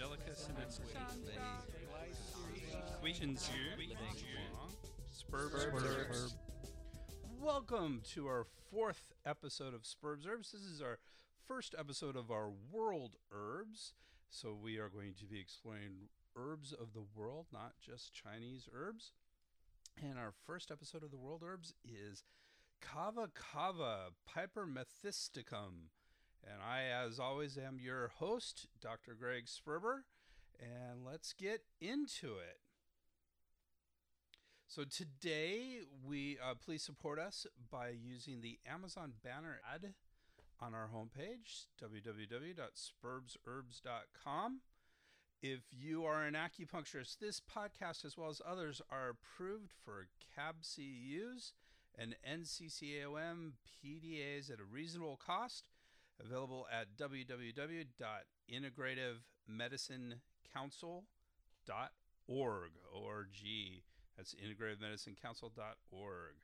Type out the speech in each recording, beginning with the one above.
Angelicus and its Spurbs. Welcome to our fourth episode of Spurbs Herbs. This is our first episode of our World Herbs. So we are going to be exploring herbs of the world, not just Chinese herbs. And our first episode of the World Herbs is Kava Kava Piper Methysticum. And I, as always, am your host, Dr. Greg Sperber. And let's get into it. So today, we uh, please support us by using the Amazon banner ad on our homepage, www.spurbsherbs.com. If you are an acupuncturist, this podcast, as well as others, are approved for CABCEUs and NCCAOM PDAs at a reasonable cost. Available at www.integrativemedicinecouncil.org. O-R-G. That's integrativemedicinecouncil.org.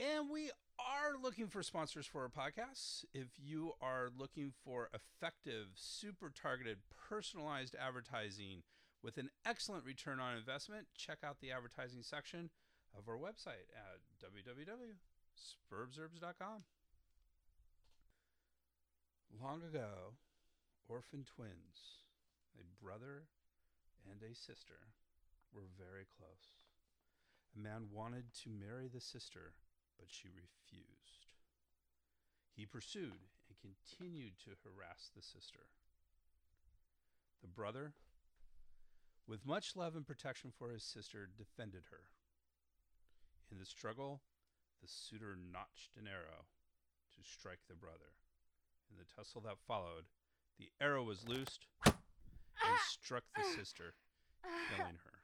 And we are looking for sponsors for our podcasts. If you are looking for effective, super targeted, personalized advertising with an excellent return on investment, check out the advertising section of our website at www.spurbsherbs.com. Long ago, orphan twins, a brother and a sister, were very close. A man wanted to marry the sister but she refused. He pursued and continued to harass the sister. The brother, with much love and protection for his sister, defended her. In the struggle, the suitor notched an arrow to strike the brother. In the tussle that followed, the arrow was loosed and ah! struck the sister, killing her.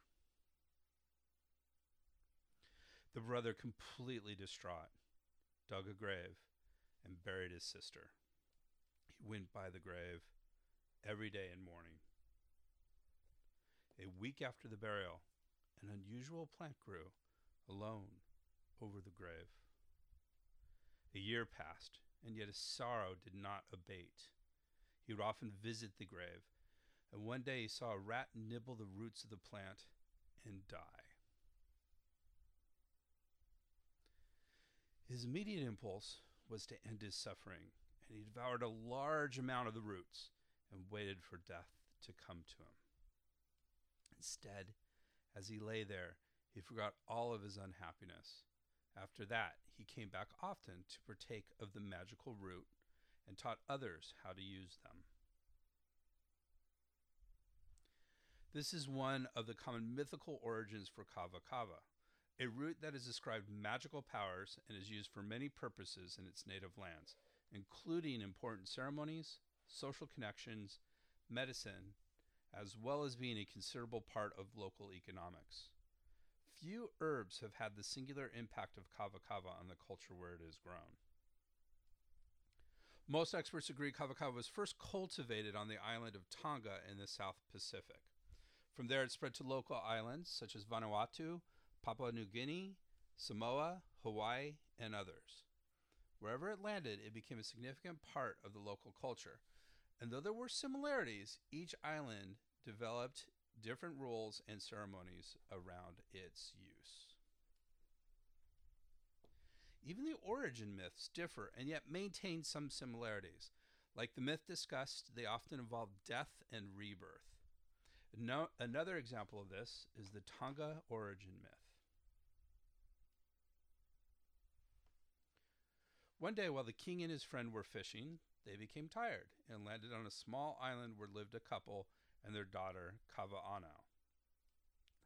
The brother, completely distraught, dug a grave and buried his sister. He went by the grave every day and morning. A week after the burial, an unusual plant grew alone over the grave. A year passed, and yet his sorrow did not abate. He would often visit the grave, and one day he saw a rat nibble the roots of the plant and die. His immediate impulse was to end his suffering, and he devoured a large amount of the roots and waited for death to come to him. Instead, as he lay there, he forgot all of his unhappiness. After that, he came back often to partake of the magical root and taught others how to use them. This is one of the common mythical origins for kava kava a root that has ascribed magical powers and is used for many purposes in its native lands, including important ceremonies, social connections, medicine, as well as being a considerable part of local economics. Few herbs have had the singular impact of kava kava on the culture where it is grown. Most experts agree kava kava was first cultivated on the island of Tonga in the South Pacific. From there, it spread to local islands such as Vanuatu, Papua New Guinea, Samoa, Hawaii, and others. Wherever it landed, it became a significant part of the local culture. And though there were similarities, each island developed different rules and ceremonies around its use. Even the origin myths differ and yet maintain some similarities. Like the myth discussed, they often involve death and rebirth. No, another example of this is the Tonga origin myth. One day, while the king and his friend were fishing, they became tired and landed on a small island where lived a couple and their daughter, Kavaano.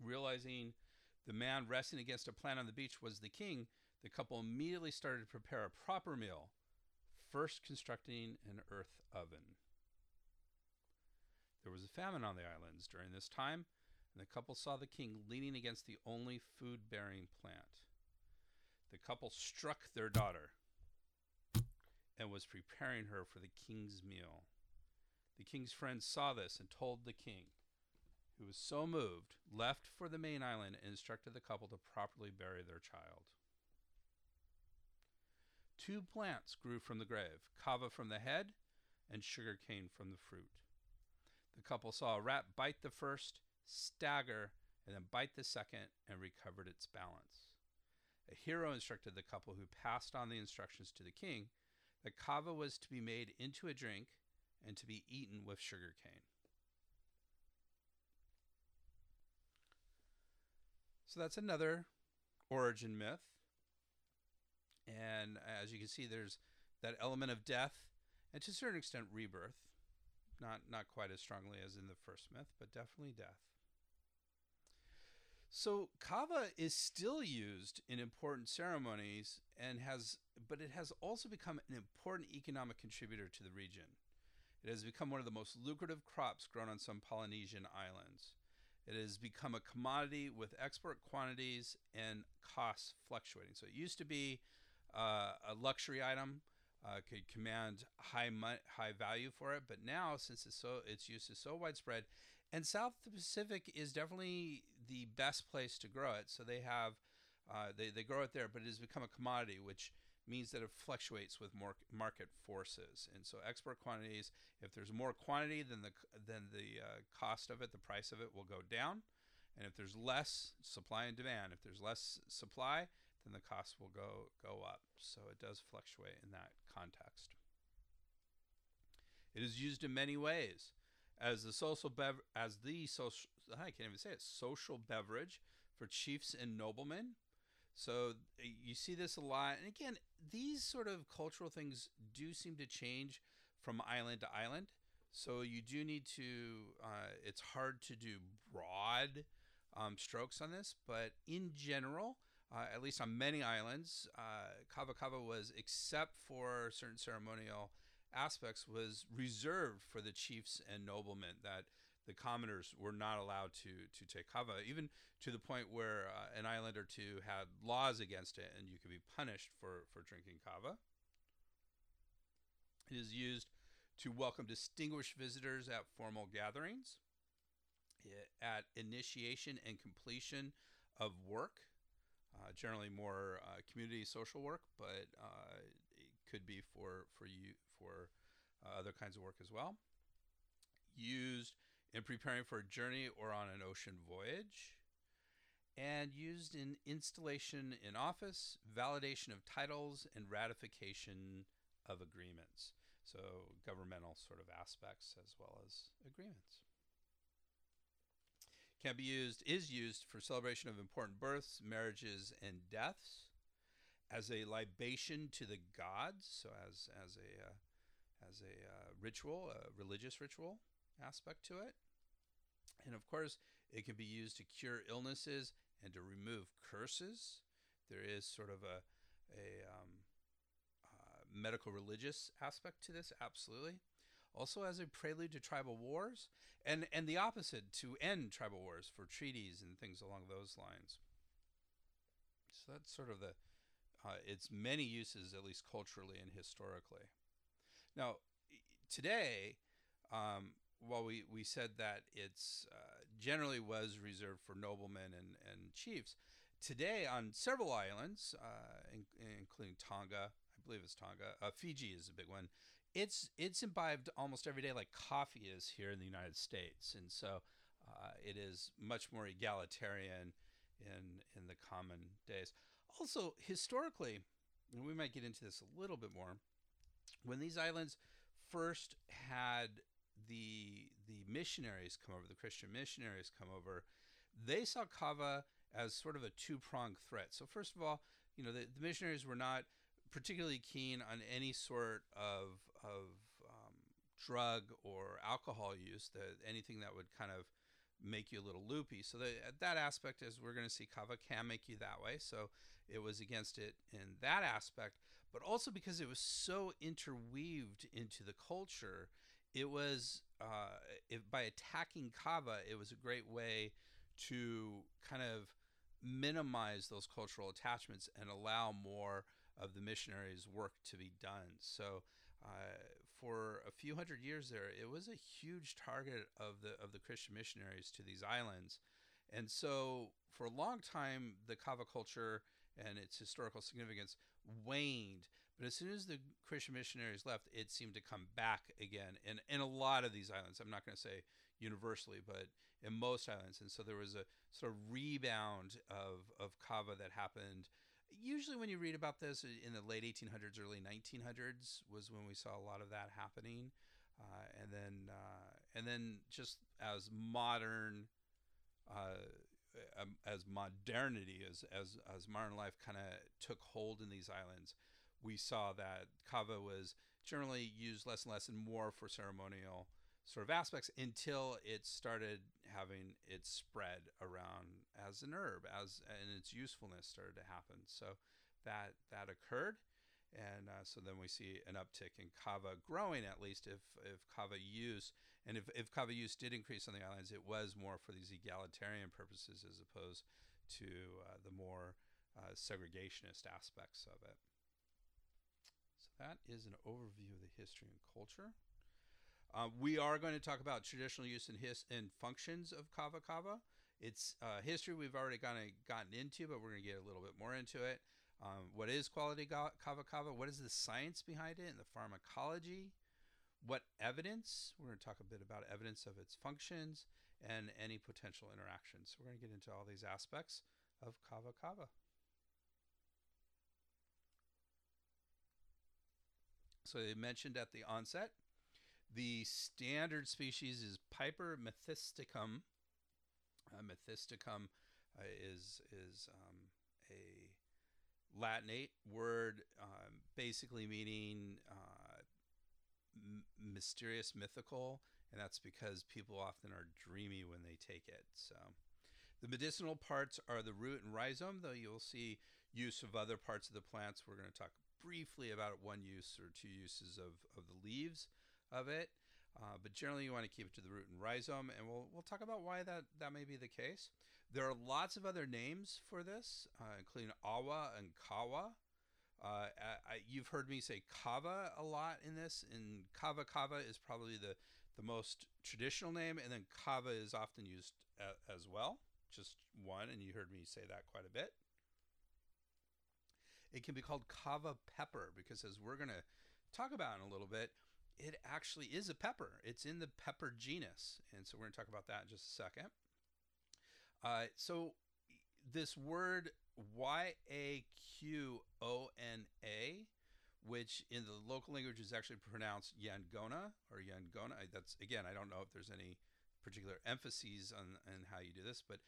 Realizing the man resting against a plant on the beach was the king, the couple immediately started to prepare a proper meal, first constructing an earth oven. There was a famine on the islands during this time, and the couple saw the king leaning against the only food bearing plant. The couple struck their daughter and was preparing her for the king's meal. The king's friends saw this and told the king, who was so moved, left for the main island and instructed the couple to properly bury their child. Two plants grew from the grave kava from the head and sugar cane from the fruit. The couple saw a rat bite the first, stagger, and then bite the second, and recovered its balance. A hero instructed the couple, who passed on the instructions to the king, that kava was to be made into a drink and to be eaten with sugar cane. So that's another origin myth. And as you can see, there's that element of death and to a certain extent rebirth. Not, not quite as strongly as in the first myth, but definitely death. So kava is still used in important ceremonies and has but it has also become an important economic contributor to the region. It has become one of the most lucrative crops grown on some Polynesian islands. It has become a commodity with export quantities and costs fluctuating. So it used to be uh, a luxury item, uh, could command high high value for it, but now since it's so its use is so widespread, and South Pacific is definitely the best place to grow it. So they have uh, they they grow it there, but it has become a commodity, which means that it fluctuates with market forces. And so export quantities, if there's more quantity than the than the uh, cost of it, the price of it will go down. And if there's less supply and demand, if there's less supply, then the cost will go go up. So it does fluctuate in that context. It is used in many ways as the social bev- as the social I can't even say it social beverage for chiefs and noblemen. So you see this a lot, and again, these sort of cultural things do seem to change from island to island. So you do need to. Uh, it's hard to do broad um, strokes on this, but in general, uh, at least on many islands, uh, kava kava was, except for certain ceremonial aspects, was reserved for the chiefs and noblemen. That the commoners were not allowed to to take kava, even to the point where uh, an island or two had laws against it, and you could be punished for for drinking kava. It is used to welcome distinguished visitors at formal gatherings, at initiation and completion of work, uh, generally more uh, community social work, but uh, it could be for for you for uh, other kinds of work as well. Used in preparing for a journey or on an ocean voyage, and used in installation in office, validation of titles, and ratification of agreements. So, governmental sort of aspects as well as agreements. Can be used, is used for celebration of important births, marriages, and deaths, as a libation to the gods, so as, as a, uh, as a uh, ritual, a religious ritual aspect to it. And of course, it can be used to cure illnesses and to remove curses. There is sort of a, a um, uh, medical religious aspect to this, absolutely. Also, as a prelude to tribal wars, and, and the opposite to end tribal wars for treaties and things along those lines. So that's sort of the uh, its many uses, at least culturally and historically. Now, today, um, while we, we said that it's uh, generally was reserved for noblemen and, and chiefs, today on several islands, uh, in, including Tonga, I believe it's Tonga, uh, Fiji is a big one. It's it's imbibed almost every day, like coffee is here in the United States, and so uh, it is much more egalitarian in in the common days. Also, historically, and we might get into this a little bit more, when these islands first had the the missionaries come over, the Christian missionaries come over, they saw kava as sort of a two pronged threat. So first of all, you know, the, the, missionaries were not particularly keen on any sort of of um, drug or alcohol use, that anything that would kind of make you a little loopy. So the, that aspect, is we're going to see, kava can make you that way. So it was against it in that aspect, but also because it was so interweaved into the culture it was uh, by attacking Kava, it was a great way to kind of minimize those cultural attachments and allow more of the missionaries' work to be done. So, uh, for a few hundred years there, it was a huge target of the of the Christian missionaries to these islands, and so for a long time, the Kava culture and its historical significance waned. But as soon as the Christian missionaries left, it seemed to come back again. And in a lot of these islands, I'm not going to say universally, but in most islands. And so there was a sort of rebound of, of kava that happened. Usually, when you read about this in the late 1800s, early 1900s, was when we saw a lot of that happening. Uh, and then, uh, and then just as modern uh, um, as modernity, as as as modern life kind of took hold in these islands, we saw that kava was generally used less and less and more for ceremonial sort of aspects until it started having its spread around as an herb, as and its usefulness started to happen. So that that occurred. And uh, so then we see an uptick in kava growing, at least if, if kava use and if, if kava use did increase on the islands, it was more for these egalitarian purposes as opposed to uh, the more uh, segregationist aspects of it. That is an overview of the history and culture. Uh, we are going to talk about traditional use and, his, and functions of kava kava. It's uh, history we've already kind of gotten into, but we're going to get a little bit more into it. Um, what is quality kava kava? What is the science behind it and the pharmacology? what evidence, we're going to talk a bit about evidence of its functions and any potential interactions. So we're going to get into all these aspects of kava kava. So they mentioned at the onset, the standard species is Piper methysticum. Uh, methysticum uh, is is um, a Latinate word, um, basically meaning uh, mysterious, mythical, and that's because people often are dreamy when they take it. So, the medicinal parts are the root and rhizome, though you'll see use of other parts of the plants. We're going to talk briefly about one use or two uses of, of the leaves of it. Uh, but generally, you want to keep it to the root and rhizome, and we'll, we'll talk about why that, that may be the case. There are lots of other names for this, uh, including awa and kawa. Uh, I, you've heard me say kava a lot in this, and kava kava is probably the, the most traditional name, and then kava is often used a, as well, just one, and you heard me say that quite a bit. It can be called kava pepper because, as we're going to talk about in a little bit, it actually is a pepper. It's in the pepper genus, and so we're going to talk about that in just a second. Uh, so, this word Y A Q O N A, which in the local language is actually pronounced Yangona or Yangona. That's again, I don't know if there's any particular emphases on, on how you do this, but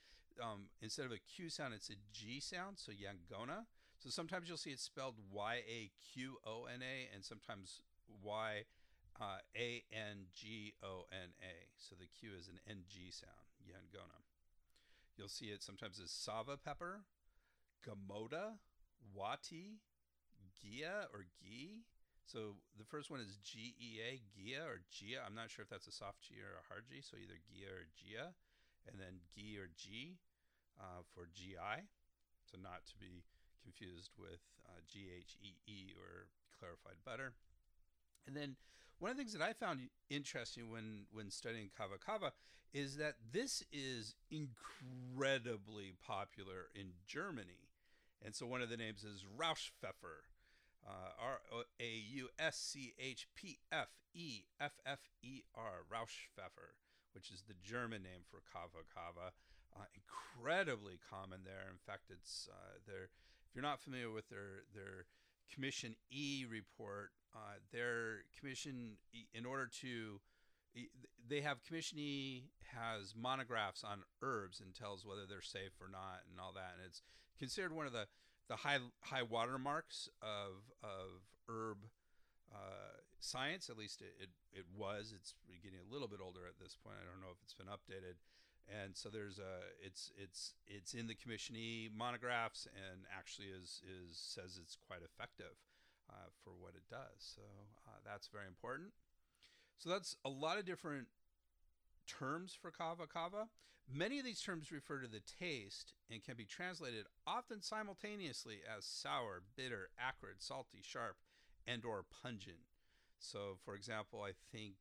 um, instead of a Q sound, it's a G sound, so Yangona. So sometimes you'll see it spelled Y A Q O N A, and sometimes Y uh, A N G O N A. So the Q is an N G sound, Yangona. You'll see it sometimes as Sava pepper, Gamoda, Wati, Gia or Gi. So the first one is G E A, Gia or Gia. I'm not sure if that's a soft G or a hard G. So either Gia or Gia, and then Gi or G uh, for GI. So not to be confused with uh, G H E E or clarified butter. And then one of the things that I found interesting when when studying kava kava is that this is incredibly popular in Germany. And so one of the names is Rauschpfeffer, uh, R A U S C H P F E F F E R, Rauschpfeffer, which is the German name for kava kava. Uh, incredibly common there. In fact, it's uh, there. You're not familiar with their their Commission E report, uh, their commission, in order to, they have Commission E has monographs on herbs and tells whether they're safe or not and all that, and it's considered one of the the high high watermarks of of herb uh, science. At least it, it, it was. It's getting a little bit older at this point. I don't know if it's been updated. And so there's a it's it's it's in the Commission E monographs and actually is is says it's quite effective uh, for what it does. So uh, that's very important. So that's a lot of different terms for kava kava. Many of these terms refer to the taste and can be translated often simultaneously as sour, bitter, acrid, salty, sharp, and or pungent. So, for example, I think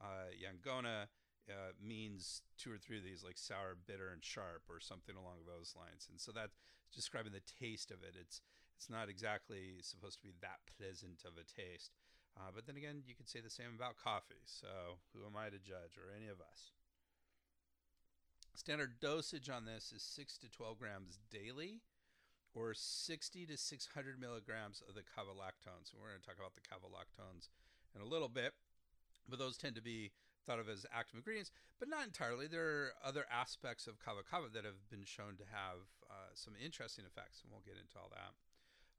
uh, Yangona uh, means two or three of these, like sour, bitter, and sharp, or something along those lines. And so that's describing the taste of it. It's it's not exactly supposed to be that pleasant of a taste. Uh, but then again, you could say the same about coffee. So who am I to judge, or any of us? Standard dosage on this is 6 to 12 grams daily or 60 to 600 milligrams of the kavalactones. And we're going to talk about the kavalactones in a little bit, but those tend to be thought of as active ingredients, but not entirely. There are other aspects of kava kava that have been shown to have uh, some interesting effects, and we'll get into all that.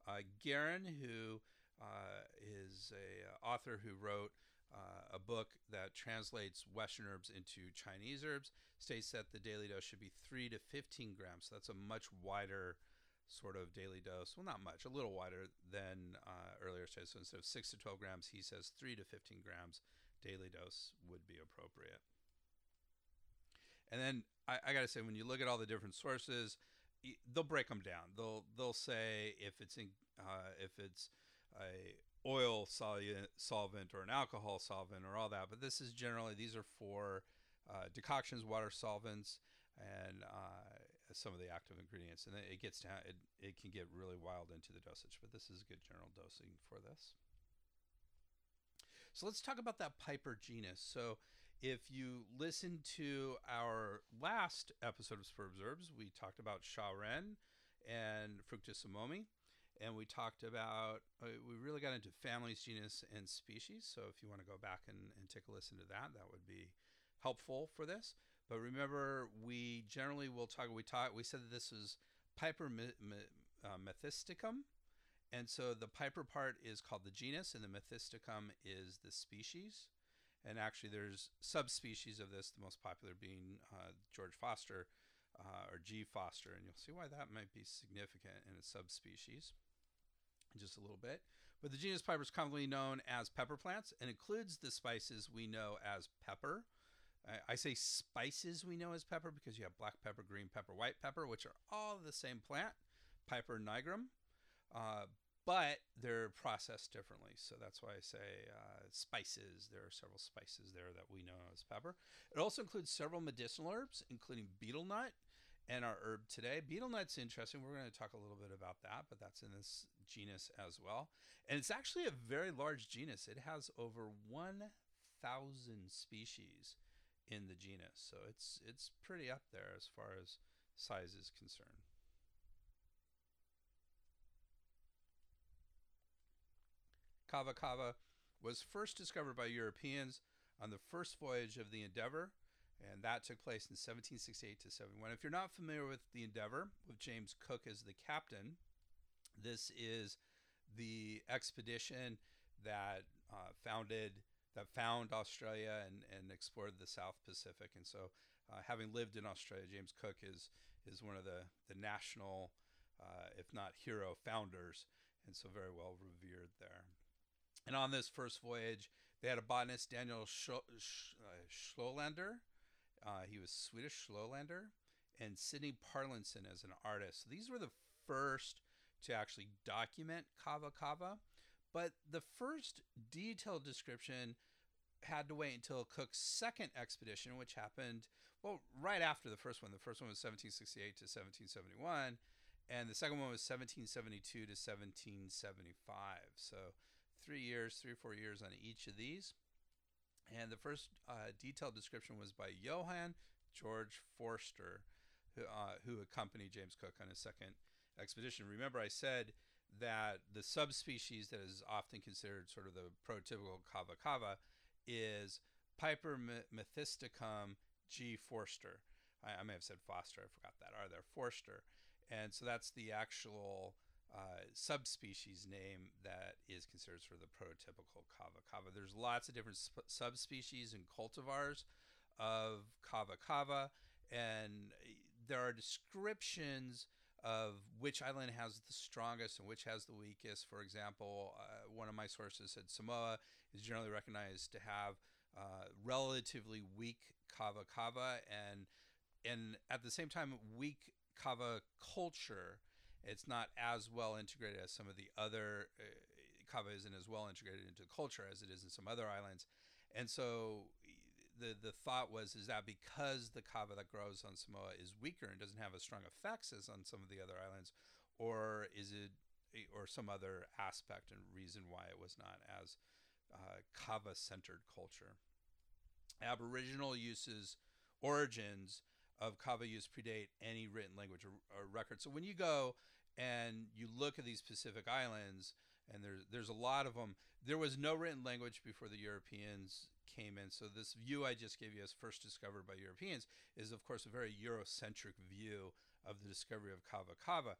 Uh, Garran, who uh, is a uh, author who wrote uh, a book that translates Western herbs into Chinese herbs, states that the daily dose should be 3 to 15 grams. So that's a much wider sort of daily dose. Well, not much, a little wider than uh, earlier studies. So instead of 6 to 12 grams, he says 3 to 15 grams daily dose would be appropriate. And then I, I got to say, when you look at all the different sources, they'll break them down. They'll they'll say if it's in uh, if it's a oil solvent or an alcohol solvent or all that. But this is generally these are for uh, decoctions, water solvents, and uh, some of the active ingredients. And it gets down. It, it can get really wild into the dosage, but this is a good general dosing for this. So let's talk about that Piper genus. So if you listen to our last episode of Superb Herbs, we talked about Sha Ren and Fructus amomi. And we talked about, uh, we really got into families, genus, and species. So if you want to go back and, and take a listen to that, that would be helpful for this. But remember, we generally will talk, we talk, we said that this is Piper me, me, uh, methysticum, and so the Piper part is called the genus, and the Methysticum is the species. And actually, there's subspecies of this, the most popular being uh, George Foster uh, or G. Foster. And you'll see why that might be significant in a subspecies in just a little bit. But the genus Piper is commonly known as pepper plants and includes the spices we know as pepper. I say spices we know as pepper because you have black pepper, green pepper, white pepper, which are all the same plant, Piper nigrum. Uh, but they're processed differently. So that's why I say uh, spices. There are several spices there that we know as pepper. It also includes several medicinal herbs, including betel nut and our herb today. Betel nut's interesting. We're going to talk a little bit about that, but that's in this genus as well. And it's actually a very large genus. It has over 1,000 species in the genus. So it's it's pretty up there as far as size is concerned. Kava kava was first discovered by Europeans on the first voyage of the Endeavour, and that took place in 1768 to 71. If you're not familiar with the Endeavour, with James Cook as the captain, this is the expedition that uh, founded that found Australia and, and explored the South Pacific. And so, uh, having lived in Australia, James Cook is is one of the the national, uh, if not hero, founders, and so very well revered there. And on this first voyage, they had a botanist, Daniel Solander. Uh, he was Swedish Solander, and Sydney Parkinson as an artist. So these were the first to actually document kava kava. But the first detailed description had to wait until Cook's second expedition, which happened, well, right after the first one. The first one was 1768 to 1771, and the second one was 1772 to 1775. So three years, three or four years on each of these. And the first uh, detailed description was by Johann George Forster, who, uh, who accompanied James Cook on his second expedition. Remember, I said that the subspecies that is often considered sort of the prototypical kava kava is Piper methysticum G. Forster. I, I, may have said Foster, I forgot that. Are there Forster? And so that's the actual uh, subspecies name that is considered sort of the prototypical kava kava. There's lots of different sp- subspecies and cultivars of kava kava, and there are descriptions of which island has the strongest and which has the weakest. For example, uh, one of my sources said Samoa is generally recognized to have uh, relatively weak kava kava, and and at the same time, weak kava culture it's not as well integrated as some of the other. Uh, Kava isn't as well integrated into culture as it is in some other islands, and so the the thought was is that because the kava that grows on Samoa is weaker and doesn't have as strong effects as on some of the other islands, or is it or some other aspect and reason why it was not as uh, kava centered culture. Aboriginal uses origins of kava use predate any written language or, or record. So when you go and you look at these Pacific islands, and there's there's a lot of them. There was no written language before the Europeans came in. So this view I just gave you as first discovered by Europeans is of course a very Eurocentric view of the discovery of Kava Kava.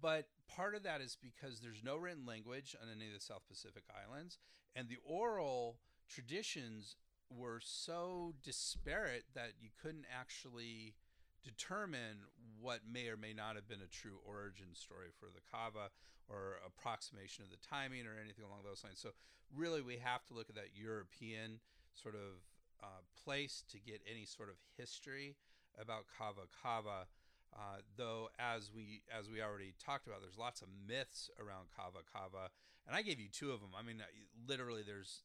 But part of that is because there's no written language on any of the South Pacific islands, and the oral traditions were so disparate that you couldn't actually determine what may or may not have been a true origin story for the kava or approximation of the timing or anything along those lines. So really, we have to look at that European sort of uh, place to get any sort of history about kava kava. Uh, though, as we as we already talked about, there's lots of myths around kava kava, and I gave you two of them. I mean, literally, there's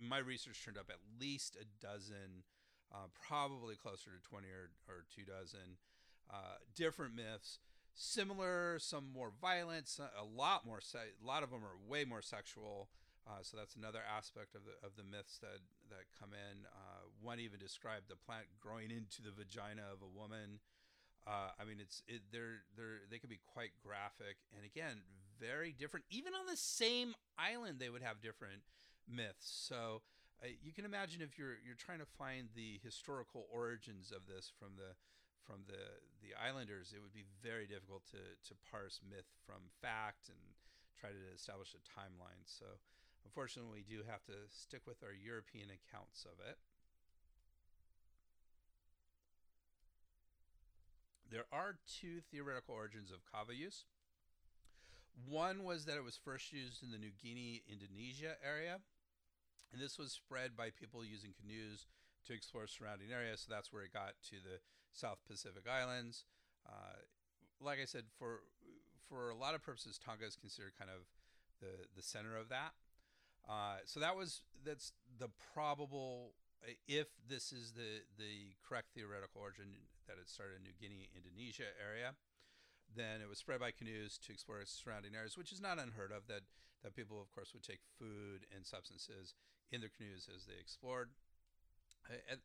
my research turned up at least a dozen, uh, probably closer to 20 or, or two dozen uh, different myths. Similar, some more violent, a lot more. Se- a lot of them are way more sexual. Uh, so that's another aspect of the of the myths that that come in. Uh, one even described the plant growing into the vagina of a woman. Uh, I mean, it's it, they're they're they can be quite graphic, and again, very different. Even on the same island, they would have different myths. So uh, you can imagine if you're you're trying to find the historical origins of this from the from the the islanders, it would be very difficult to to parse myth from fact and try to establish a timeline. So unfortunately, we do have to stick with our European accounts of it. There are two theoretical origins of kava use. One was that it was first used in the New Guinea, Indonesia area, and this was spread by people using canoes to explore surrounding areas. So that's where it got to the South Pacific Islands. Uh, like I said, for for a lot of purposes, Tonga is considered kind of the the center of that. Uh, so that was that's the probable if this is the the correct theoretical origin that it started in New Guinea, Indonesia area then it was spread by canoes to explore surrounding areas, which is not unheard of. That that people, of course, would take food and substances in their canoes as they explored. Uh,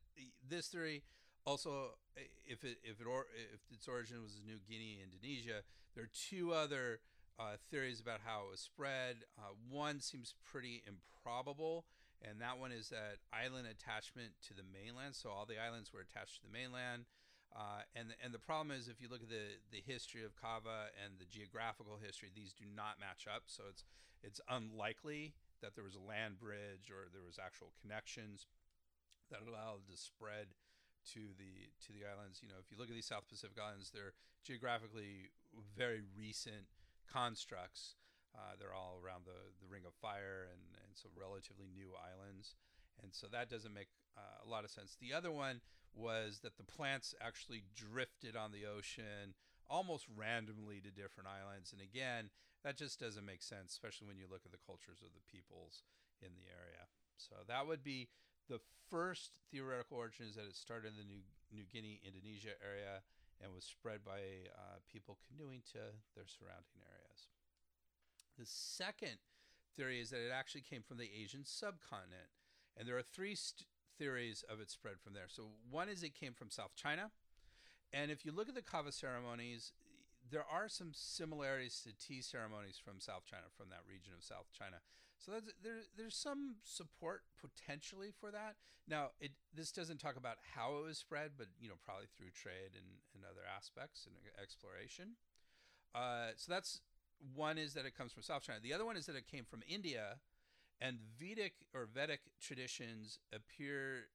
this theory also, if it if it or if its origin was New Guinea, Indonesia, there are two other uh, theories about how it was spread. Uh, one seems pretty improbable, and that one is that island attachment to the mainland. So all the islands were attached to the mainland. Uh, and and the problem is if you look at the the history of Kava and the geographical history, these do not match up. So it's it's unlikely that there was a land bridge or there was actual connections that allowed the spread to the to the islands. You know, if you look at these South Pacific islands, they're geographically very recent constructs. Uh, they're all around the, the Ring of Fire and, and so relatively new islands. And so that doesn't make uh, a lot of sense. The other one was that the plants actually drifted on the ocean almost randomly to different islands. And again, that just doesn't make sense, especially when you look at the cultures of the peoples in the area. So that would be the first theoretical origin is that it started in the New, New Guinea, Indonesia area and was spread by uh, people canoeing to their surrounding areas. The second theory is that it actually came from the Asian subcontinent. And there are three st- theories of its spread from there. So one is it came from South China, and if you look at the kava ceremonies, there are some similarities to tea ceremonies from South China, from that region of South China. So there, there's some support potentially for that. Now, it this doesn't talk about how it was spread, but you know probably through trade and, and other aspects and exploration. Uh, so that's one is that it comes from South China. The other one is that it came from India and Vedic or Vedic traditions appear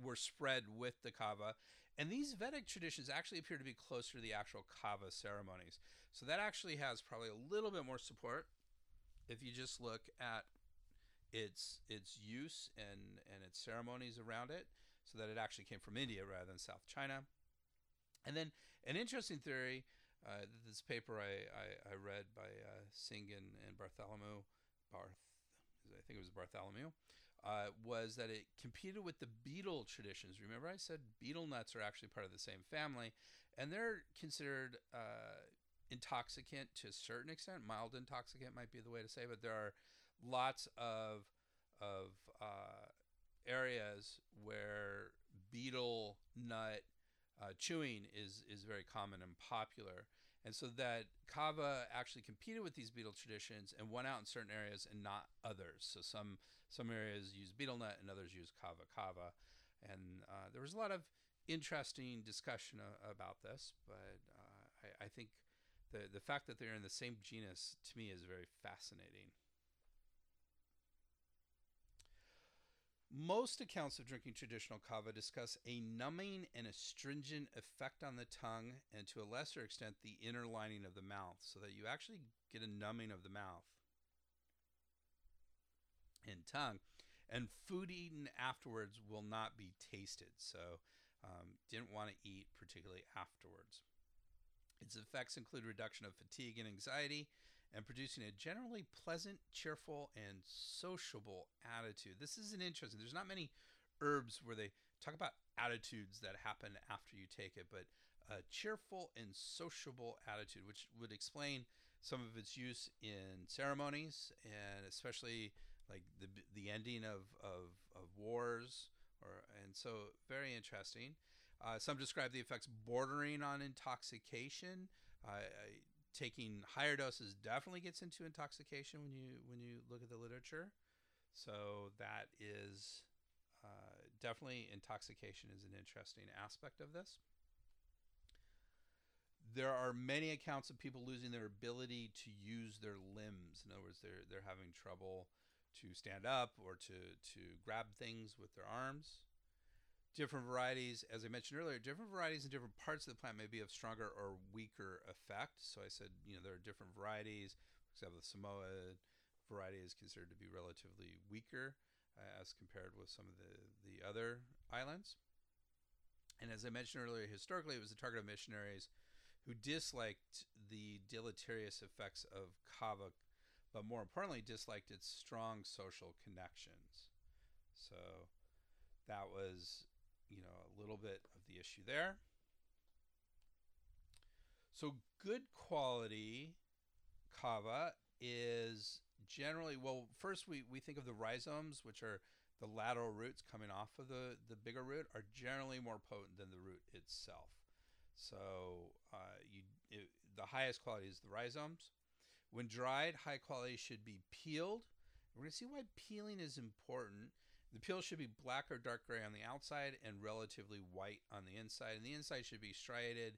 were spread with the kava. And these Vedic traditions actually appear to be closer to the actual kava ceremonies. So that actually has probably a little bit more support if you just look at its its use and and its ceremonies around it so that it actually came from India rather than South China. And then an interesting theory uh, this paper I, I, I read by uh, Singh and, and Bartholomew Barth, I think it was Bartholomew, uh, was that it competed with the betel traditions. Remember, I said betel nuts are actually part of the same family, and they're considered uh, intoxicant to a certain extent. Mild intoxicant might be the way to say, but there are lots of of uh, areas where betel nut uh, chewing is is very common and popular. And so that kava actually competed with these betel traditions and went out in certain areas and not others. So some some areas use betel nut and others use kava kava. And uh, there was a lot of interesting discussion uh, about this, but uh, I, I think the the fact that they're in the same genus to me is very fascinating. Most accounts of drinking traditional kava discuss a numbing and astringent effect on the tongue, and to a lesser extent, the inner lining of the mouth, so that you actually get a numbing of the mouth and tongue. And food eaten afterwards will not be tasted, so um, didn't want to eat particularly afterwards. Its effects include reduction of fatigue and anxiety, and producing a generally pleasant, cheerful, and sociable attitude. This is an interesting. There's not many herbs where they talk about attitudes that happen after you take it, but a cheerful and sociable attitude, which would explain some of its use in ceremonies and especially like the the ending of of, of wars or and so very interesting. Uh, some describe the effects bordering on intoxication. Uh, taking higher doses definitely gets into intoxication when you when you look at the literature. So that is uh, definitely intoxication is an interesting aspect of this. There are many accounts of people losing their ability to use their limbs. In other words, they're they're having trouble to stand up or to to grab things with their arms different varieties, as I mentioned earlier, different varieties in different parts of the plant may be of stronger or weaker effect. So I said, you know, there are different varieties. For example, the Samoa variety is considered to be relatively weaker uh, as compared with some of the, the other islands. And as I mentioned earlier, historically, it was the target of missionaries who disliked the deleterious effects of kava, but more importantly, disliked its strong social connections. So that was you know, a little bit of the issue there. So good quality kava is generally well first we, we think of the rhizomes which are the lateral roots coming off of the, the bigger root are generally more potent than the root itself. So uh, you it, the highest quality is the rhizomes. When dried high quality should be peeled. We're going to see why peeling is important the peel should be black or dark gray on the outside and relatively white on the inside. And the inside should be striated.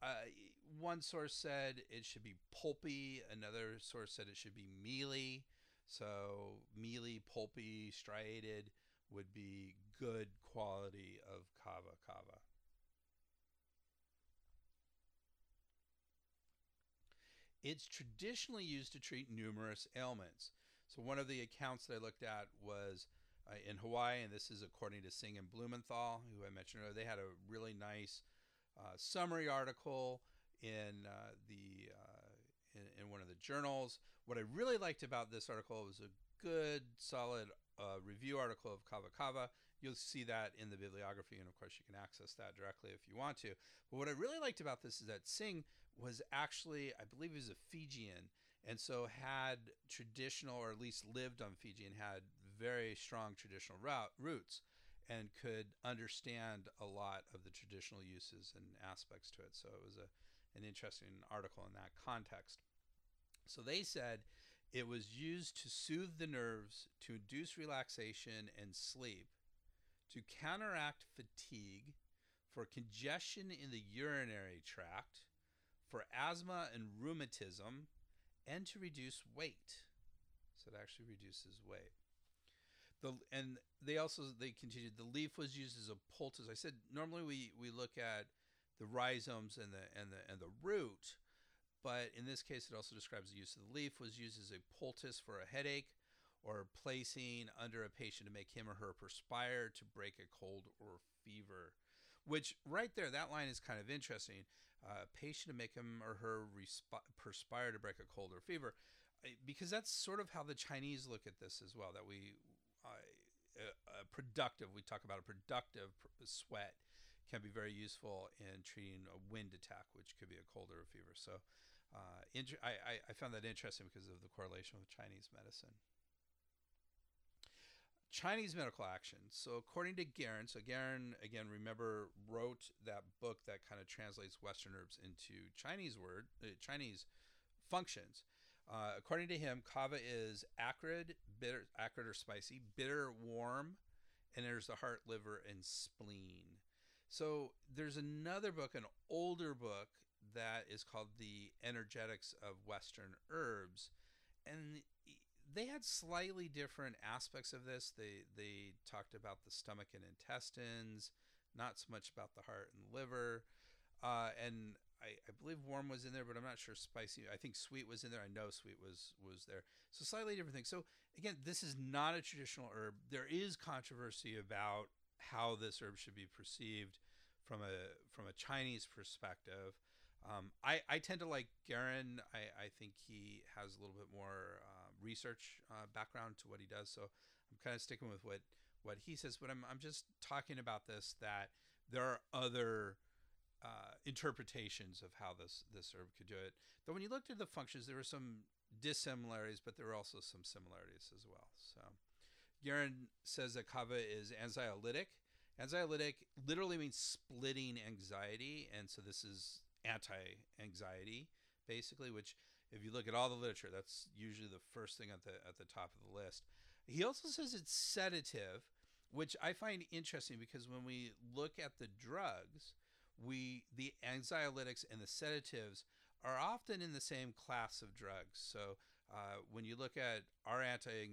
Uh, one source said it should be pulpy. Another source said it should be mealy. So mealy, pulpy, striated would be good quality of kava kava. It's traditionally used to treat numerous ailments. So one of the accounts that I looked at was uh, in Hawaii, and this is according to Singh and Blumenthal, who I mentioned earlier. They had a really nice uh, summary article in uh, the uh, in, in, one of the journals. What I really liked about this article was a good, solid uh, review article of Kava Kava. You'll see that in the bibliography, and of course, you can access that directly if you want to. But what I really liked about this is that Singh was actually, I believe, he was a Fijian, and so had traditional, or at least lived on Fiji, and had very strong traditional route, roots and could understand a lot of the traditional uses and aspects to it. So it was a, an interesting article in that context. So they said it was used to soothe the nerves, to induce relaxation and sleep, to counteract fatigue, for congestion in the urinary tract, for asthma and rheumatism, and to reduce weight. So it actually reduces weight. The, and they also they continued the leaf was used as a poultice. I said normally we, we look at the rhizomes and the and the and the root, but in this case it also describes the use of the leaf was used as a poultice for a headache or placing under a patient to make him or her perspire to break a cold or fever. Which right there, that line is kind of interesting. Uh, patient to make him or her resp- perspire to break a cold or fever, because that's sort of how the Chinese look at this as well. That we a, productive, we talk about a productive sweat can be very useful in treating a wind attack, which could be a cold or a fever. So uh, I, I, found that interesting because of the correlation with Chinese medicine. Chinese medical action. So, according to Garran, so Garran, again, remember, wrote that book that kind of translates Western herbs into Chinese word, uh, Chinese functions. Uh, according to him, kava is acrid, bitter, acrid or spicy, bitter, warm, and there's the heart, liver, and spleen. So there's another book, an older book that is called The Energetics of Western Herbs, and they had slightly different aspects of this. They they talked about the stomach and intestines, not so much about the heart and liver, uh, and I, I, believe warm was in there, but I'm not sure spicy. I think sweet was in there. I know sweet was was there. So slightly different things. So again, this is not a traditional herb. There is controversy about how this herb should be perceived from a from a Chinese perspective. Um, I, I tend to like Garran. I, I think he has a little bit more uh, research uh, background to what he does. So I'm kind of sticking with what, what he says, but I'm, I'm just talking about this that there are other uh, interpretations of how this, this herb could do it. Though when you looked at the functions, there were some dissimilarities, but there were also some similarities as well. So Garran says that kava is anxiolytic. Anxiolytic literally means splitting anxiety, and so this is anti-anxiety, basically, which if you look at all the literature, that's usually the first thing at the at the top of the list. He also says it's sedative, which I find interesting because when we look at the drugs, we the anxiolytics and the sedatives are often in the same class of drugs. So uh, when you look at our anti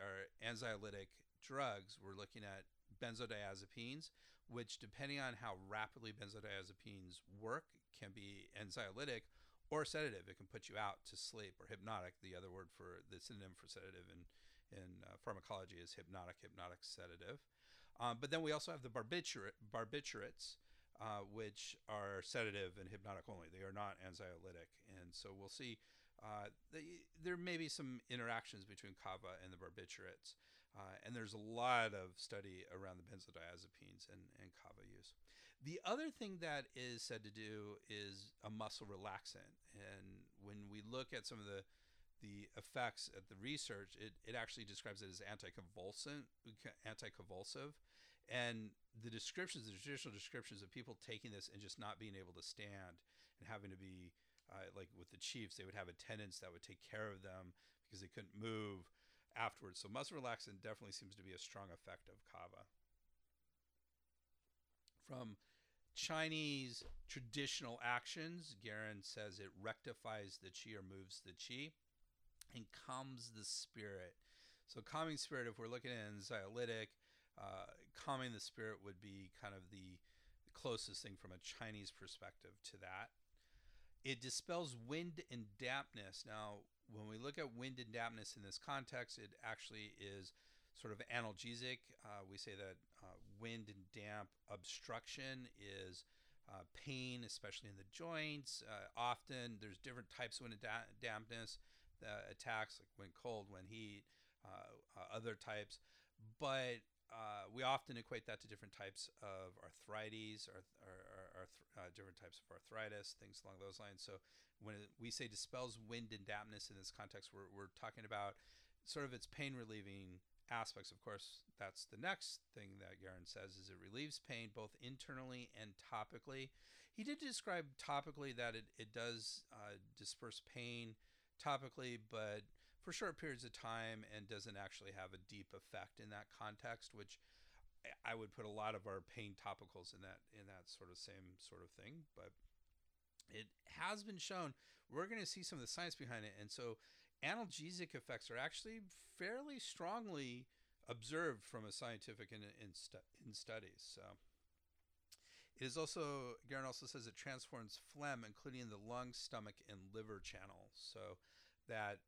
our anxiolytic drugs, we're looking at benzodiazepines, which depending on how rapidly benzodiazepines work, can be anxiolytic or sedative. It can put you out to sleep, or hypnotic. The other word for the synonym for sedative in in uh, pharmacology is hypnotic, hypnotic sedative. Um, but then we also have the barbiturate, barbiturates, uh, which are sedative and hypnotic only. They are not anxiolytic, and so we'll see. Uh, the, there may be some interactions between kava and the barbiturates, uh, and there's a lot of study around the benzodiazepines and, and kava use. The other thing that is said to do is a muscle relaxant, and when we look at some of the the effects at the research, it, it actually describes it as anticonvulsant, anticonvulsive, and the descriptions, the traditional descriptions of people taking this and just not being able to stand and having to be uh, like with the chiefs, they would have attendants that would take care of them because they couldn't move afterwards. So muscle relaxant definitely seems to be a strong effect of kava. From Chinese traditional actions, Garran says it rectifies the chi or moves the chi and calms the spirit. So, calming spirit, if we're looking at anxiolytic, uh, calming the spirit would be kind of the closest thing from a Chinese perspective to that. It dispels wind and dampness. Now, when we look at wind and dampness in this context, it actually is sort of analgesic. Uh, we say that uh, wind and damp obstruction is uh, pain, especially in the joints. Uh, often there's different types of wind and da- dampness that attacks, like when cold, when heat, uh, uh, other types. But we often equate that to different types of arthritis or, or, or, or different types of arthritis, things along those lines. So when we say dispels wind and dampness in this context, we're, we're talking about sort of its pain relieving aspects. Of course, that's the next thing that Garran says is it relieves pain both internally and topically. He did describe topically that it, it does uh, disperse pain topically, but for short periods of time and doesn't actually have a deep effect in that context, which I would put a lot of our pain topicals in that in that sort of same sort of thing. But it has been shown we're going to see some of the science behind it, and so analgesic effects are actually fairly strongly observed from a scientific in, in, in studies. So it is also Garran also says it transforms phlegm, including the lung, stomach, and liver channels. So that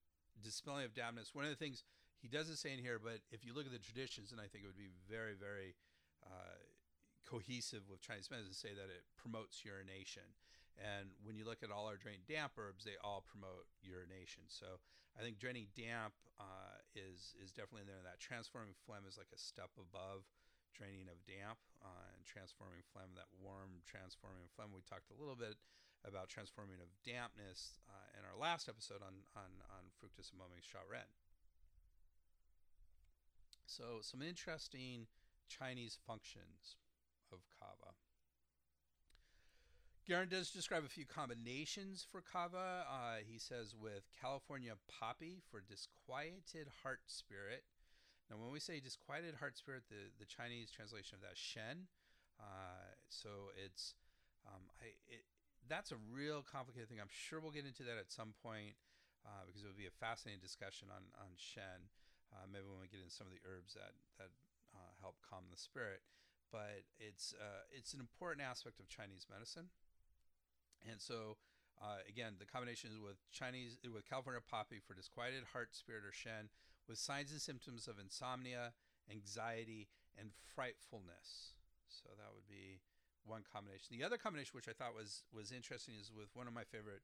dispelling of dampness. One of the things he doesn't say in here, but if you look at the traditions, and I think it would be very, very uh, cohesive with Chinese medicine, to say that it promotes urination. And when you look at all our drained damp herbs, they all promote urination. So I think draining damp uh, is is definitely in there. That transforming phlegm is like a step above draining of damp uh, and transforming phlegm. That warm transforming phlegm. We talked a little bit about transforming of dampness uh, in our last episode on on on fructus amomi sha ren. So some interesting Chinese functions of kava. Garran does describe a few combinations for kava. Uh, he says with California poppy for disquieted heart spirit. Now, when we say disquieted heart spirit, the, the Chinese translation of that shen. Uh, so it's um, I it, that's a real complicated thing. I'm sure we'll get into that at some point uh, because it would be a fascinating discussion on on shen. Uh, maybe when we get into some of the herbs that that uh, help calm the spirit. But it's uh, it's an important aspect of Chinese medicine. And so, uh, again, the combination is with Chinese with California poppy for disquieted heart, spirit, or shen, with signs and symptoms of insomnia, anxiety, and frightfulness. So that would be one combination. The other combination, which I thought was was interesting, is with one of my favorite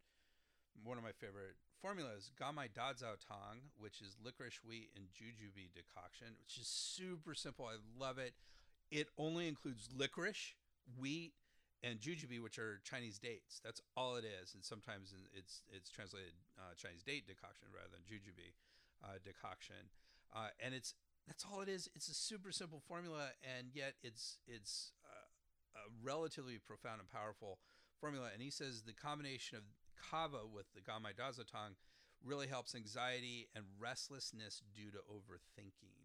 one of my favorite formulas, Gan Mai Da Zao Tang, which is licorice wheat and jujube decoction, which is super simple. I love it. It only includes licorice, wheat, and jujube, which are Chinese dates. That's all it is. And sometimes it's it's translated uh, Chinese date decoction rather than jujube uh, decoction. Uh, and it's that's all it is. It's a super simple formula, and yet it's it's a relatively profound and powerful formula. And he says the combination of kava with the gan mai da zao tang really helps anxiety and restlessness due to overthinking.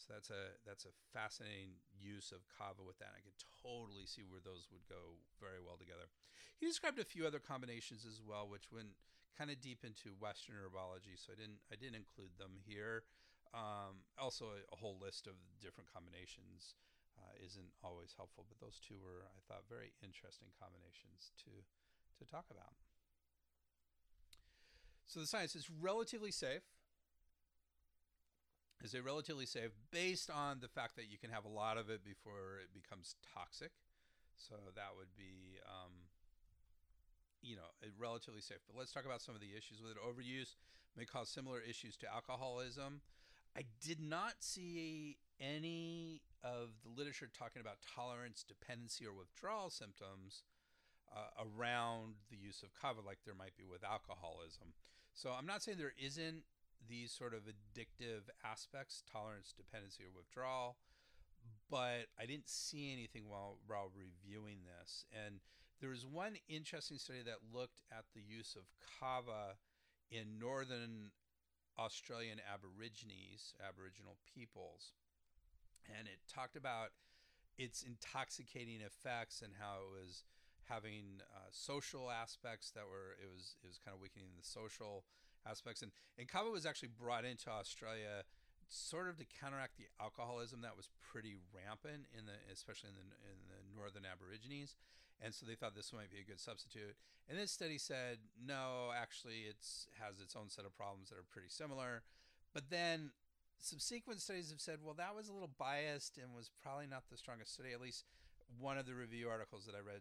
So that's a that's a fascinating use of kava with that. I could totally see where those would go very well together. He described a few other combinations as well, which went kind of deep into Western herbology. So I didn't I didn't include them here. Um, also, a, a, whole list of different combinations uh, isn't always helpful, but those two were I thought very interesting combinations to to talk about. So the science is relatively safe is a relatively safe based on the fact that you can have a lot of it before it becomes toxic. So that would be, um, you know, relatively safe. But let's talk about some of the issues with it. Overuse may cause similar issues to alcoholism. I did not see any of the literature talking about tolerance, dependency, or withdrawal symptoms uh, around the use of kava like there might be with alcoholism. So I'm not saying there isn't these sort of addictive aspects, tolerance, dependency, or withdrawal. But I didn't see anything while, while reviewing this. And there was one interesting study that looked at the use of kava in northern Australian Aborigines, Aboriginal peoples. And it talked about its intoxicating effects and how it was having uh, social aspects that were it was it was kind of weakening the social aspects. And, and kava was actually brought into Australia sort of to counteract the alcoholism that was pretty rampant in the especially in the in the northern aborigines. And so they thought this might be a good substitute. And this study said no actually it's has its own set of problems that are pretty similar. But then subsequent studies have said well that was a little biased and was probably not the strongest study at least one of the review articles that i read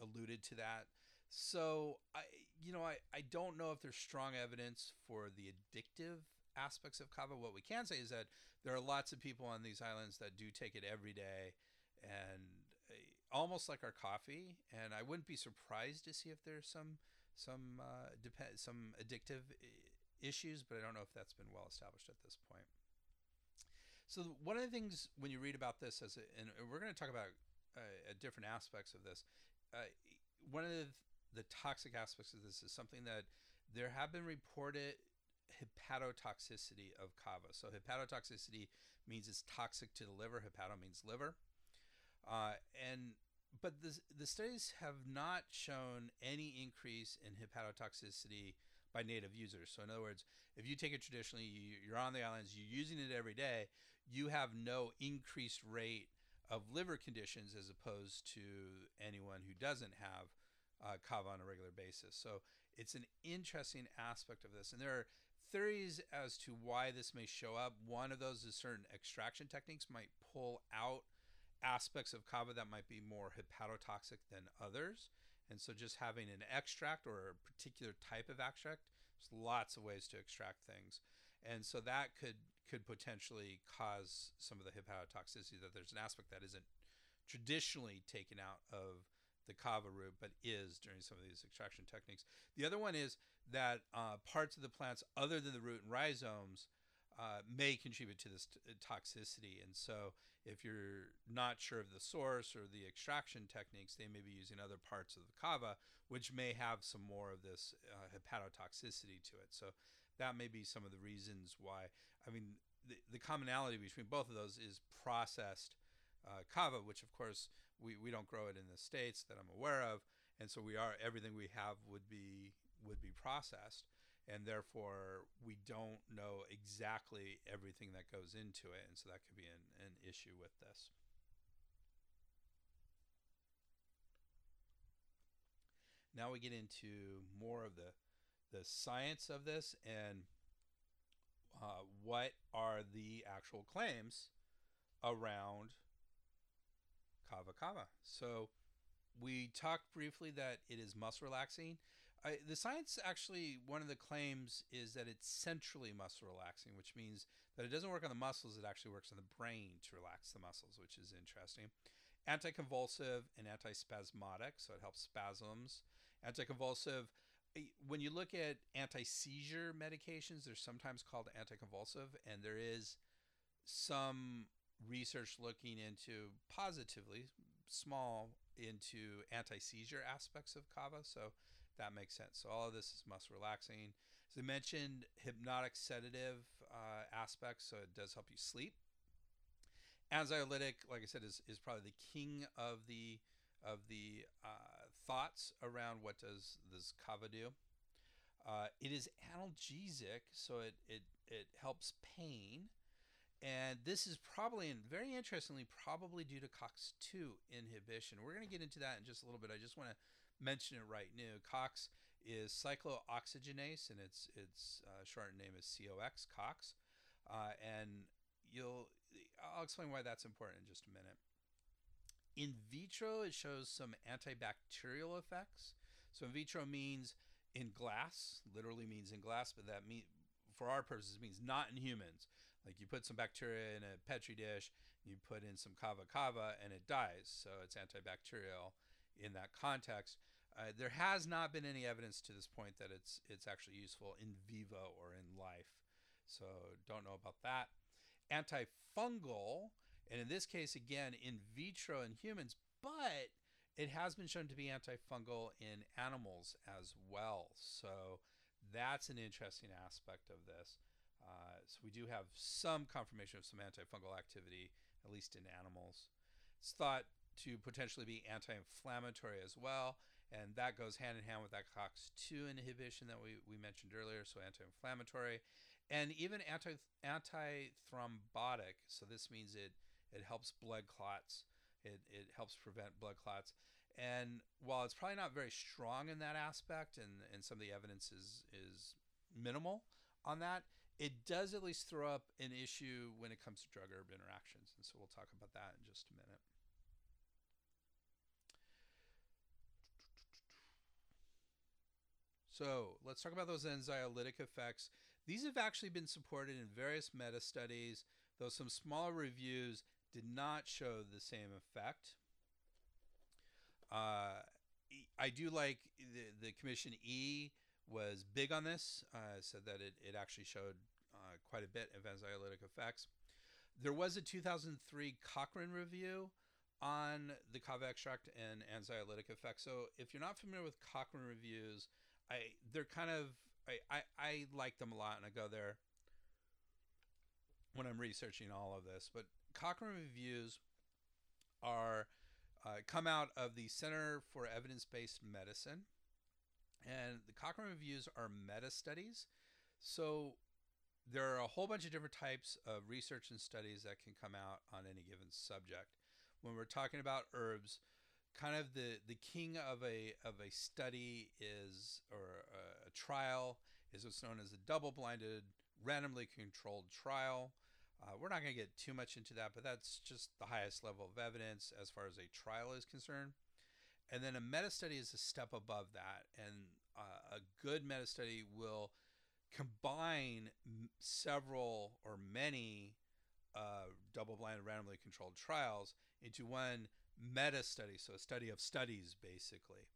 alluded to that so I, you know, I, I don't know if there's strong evidence for the addictive aspects of kava. What we can say is that there are lots of people on these islands that do take it every day, and uh, almost like our coffee. And I wouldn't be surprised to see if there's some some uh, dep- some addictive issues, but I don't know if that's been well established at this point. So one of the things when you read about this, as a, and we're going to talk about uh, different aspects of this, uh, one of the the toxic aspects of this is something that there have been reported hepatotoxicity of kava. So hepatotoxicity means it's toxic to the liver. Hepato means liver. Uh, and but the, the studies have not shown any increase in hepatotoxicity by native users. So in other words, if you take it traditionally, you, you're on the islands, you're using it every day, you have no increased rate of liver conditions as opposed to anyone who doesn't have uh, kava on a regular basis. So it's an interesting aspect of this. And there are theories as to why this may show up. One of those is certain extraction techniques might pull out aspects of kava that might be more hepatotoxic than others. And so just having an extract or a particular type of extract, there's lots of ways to extract things. And so that could could potentially cause some of the hepatotoxicity that there's an aspect that isn't traditionally taken out of the kava root, but is during some of these extraction techniques. The other one is that uh, parts of the plants other than the root and rhizomes uh, may contribute to this t- toxicity. And so, if you're not sure of the source or the extraction techniques, they may be using other parts of the kava, which may have some more of this uh, hepatotoxicity to it. So, that may be some of the reasons why. I mean, the, the commonality between both of those is processed uh, kava, which of course we, we don't grow it in the states that I'm aware of, and so we are everything we have would be would be processed and therefore we don't know exactly everything that goes into it, and so that could be an, an issue with this. Now we get into more of the the science of this and uh, what are the actual claims around kava kava. So we talked briefly that it is muscle relaxing. I, the science actually, one of the claims is that it's centrally muscle relaxing, which means that it doesn't work on the muscles, it actually works on the brain to relax the muscles, which is interesting. Anticonvulsive and antispasmodic, so it helps spasms. Anticonvulsive, when you look at anti seizure medications, they're sometimes called anticonvulsive, and there is some research looking into positively, small, into anti seizure aspects of kava. So that makes sense. So all of this is muscle relaxing. As I mentioned, hypnotic sedative uh, aspects, so it does help you sleep. Anxiolytic, like I said, is, is probably the king of the of the uh, thoughts around what does this kava do. Uh, it is analgesic, so it, it it helps pain, and this is probably and very interestingly probably due to COX2 inhibition. We're going to get into that in just a little bit. I just want to mention it right now. COX is cyclooxygenase, and its its uh, name is COX. COX, uh, and you'll I'll explain why that's important in just a minute. In vitro, it shows some antibacterial effects. So in vitro means in glass, literally means in glass, but that mean for our purposes means not in humans. Like you put some bacteria in a petri dish, you put in some kava kava, and it dies. So it's antibacterial in that context. Uh, there has not been any evidence to this point that it's it's actually useful in vivo or in life. So don't know about that. Antifungal, and in this case again in vitro in humans, but it has been shown to be antifungal in animals as well. So that's an interesting aspect of this. Uh, so we do have some confirmation of some antifungal activity, at least in animals. It's thought to potentially be anti-inflammatory as well and that goes hand in hand with that COX2 inhibition that we, we mentioned earlier, so anti-inflammatory, and even anti anti-thrombotic. So this means it it helps blood clots. It, it helps prevent blood clots. And while it's probably not very strong in that aspect, and, and some of the evidence is is minimal on that, it does at least throw up an issue when it comes to drug herb interactions. And so we'll talk about that in just a minute. So let's talk about those anxiolytic effects. These have actually been supported in various meta studies, though some smaller reviews did not show the same effect. Uh, I do like the, the Commission E was big on this, uh, said that it, it actually showed uh, quite a bit of anxiolytic effects. There was a 2003 Cochrane review on the kava extract and anxiolytic effects. So if you're not familiar with Cochrane reviews, I they're kind of I, I, I like them a lot and I go there when I'm researching all of this. But Cochrane reviews are uh, come out of the Center for Evidence Based Medicine, and the Cochrane reviews are meta studies. So there are a whole bunch of different types of research and studies that can come out on any given subject. When we're talking about herbs, kind of the the king of a of a study is or a, a trial is what's known as a double-blinded, randomly controlled trial. Uh, we're not going to get too much into that, but that's just the highest level of evidence as far as a trial is concerned. And then a meta study is a step above that, and uh, a good meta study will combine several or many uh, double blind randomly controlled trials into one meta study, so a study of studies, basically.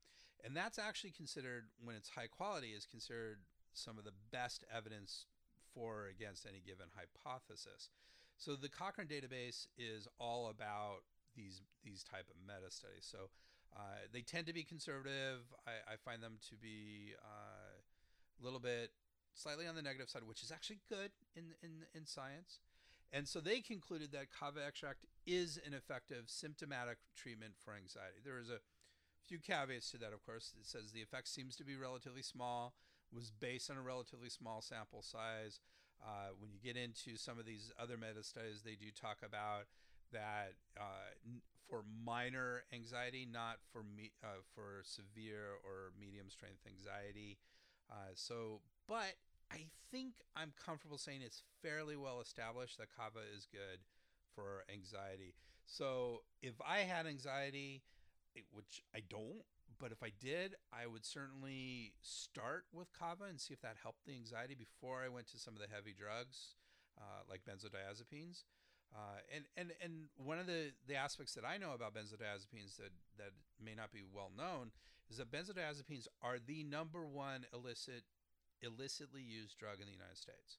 And that's actually considered, when it's high quality, is considered some of the best evidence for or against any given hypothesis. So the Cochrane database is all about these these type of meta studies. So uh, they tend to be conservative. I, I find them to be uh, a little bit slightly on the negative side, which is actually good in in in science. And so they concluded that kava extract is an effective symptomatic treatment for anxiety. There is a few caveats to that, of course. It says the effect seems to be relatively small, was based on a relatively small sample size. Uh, when you get into some of these other meta studies, they do talk about that uh, for minor anxiety, not for me, uh, for severe or medium strength anxiety. Uh, so, but I think I'm comfortable saying it's fairly well established that kava is good for anxiety. So if I had anxiety, which I don't, but if I did, I would certainly start with kava and see if that helped the anxiety before I went to some of the heavy drugs, uh, like benzodiazepines. Uh, and, and, and one of the, the aspects that I know about benzodiazepines that, that may not be well known is that benzodiazepines are the number one illicit illicitly used drug in the United States.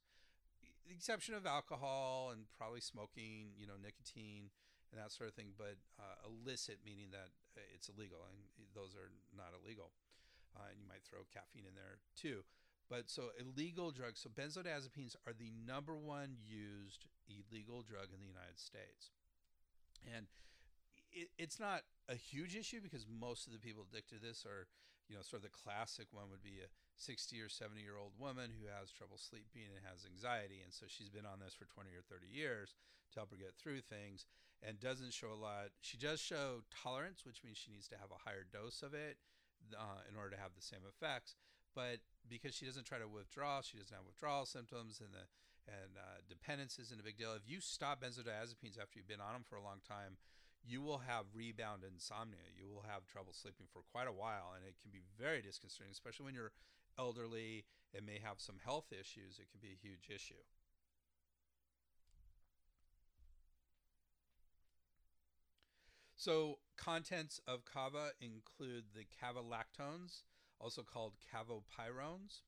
The exception of alcohol and probably smoking, you know, nicotine and that sort of thing, but uh, illicit meaning that uh, it's illegal, and those are not illegal. Uh, and you might throw caffeine in there too. But so illegal drugs, so benzodiazepines are the number one used illegal drug in the United States. And it, it's not a huge issue because most of the people addicted to this are, you know, sort of the classic one would be a 60 or 70 year old woman who has trouble sleeping and has anxiety. And so she's been on this for 20 or 30 years to help her get through things and doesn't show a lot. She does show tolerance, which means she needs to have a higher dose of it uh, in order to have the same effects. But because she doesn't try to withdraw, she doesn't have withdrawal symptoms, and the and uh, dependence isn't a big deal. If you stop benzodiazepines after you've been on them for a long time, you will have rebound insomnia. You will have trouble sleeping for quite a while, and it can be very disconcerting, especially when you're elderly and may have some health issues, it can be a huge issue. So, contents of kava include the kavalactones, also called kavopyrones.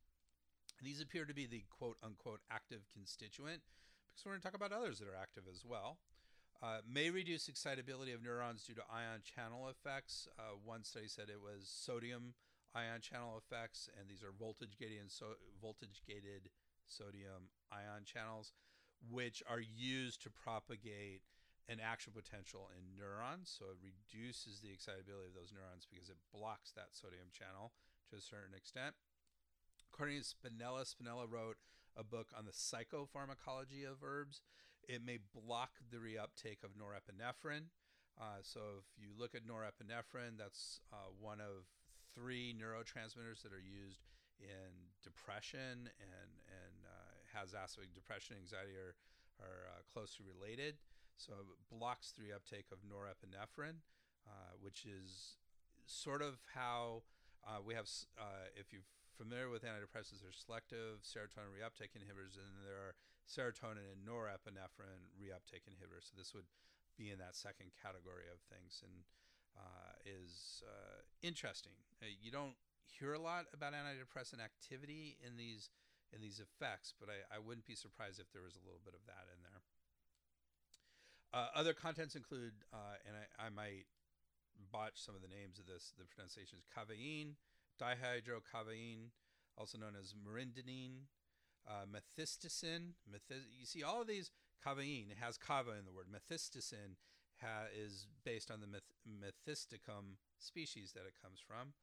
These appear to be the quote unquote active constituent because we're going to talk about others that are active as well. Uh, may reduce excitability of neurons due to ion channel effects. Uh, one study said it was sodium ion channel effects, and these are voltage gated and so voltage gated sodium ion channels, which are used to propagate an action potential in neurons. So it reduces the excitability of those neurons because it blocks that sodium channel to a certain extent. According to Spinella, Spinella wrote a book on the psychopharmacology of herbs. It may block the reuptake of norepinephrine. Uh, so if you look at norepinephrine, that's uh, one of three neurotransmitters that are used in depression and and uh, has aspect depression anxiety are are uh, closely related. So it blocks the uptake of norepinephrine, uh, which is sort of how uh, we have. Uh, if you're familiar with antidepressants, there's selective serotonin reuptake inhibitors, and there are serotonin and norepinephrine reuptake inhibitors. So this would be in that second category of things, and uh, is uh, interesting. Uh, you don't hear a lot about antidepressant activity in these in these effects, but I, I wouldn't be surprised if there was a little bit of that in there. Uh, other contents include, uh, and I, I, might botch some of the names of this, the pronunciations kavain, dihydrokavain, also known as marindinin, uh, methysticin. Methys- you see, all of these kavain, has kava in the word. Methysticin ha- is based on the meth- methysticum species that it comes from.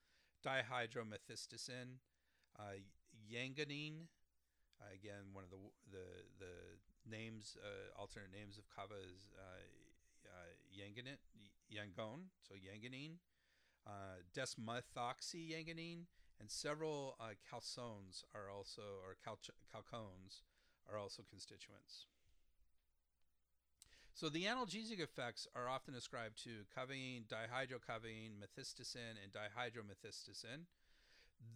Dihydromethysticin, uh, yanganine, again, one of the the the names, uh, alternate names of kava is uh, uh, yanganate, yangon, so yanganine, uh, and several uh, calzones are also, or calch- chalcones are also constituents. So the analgesic effects are often ascribed to kavain, dihydrokavain, methysticin, and dihydromethysticin.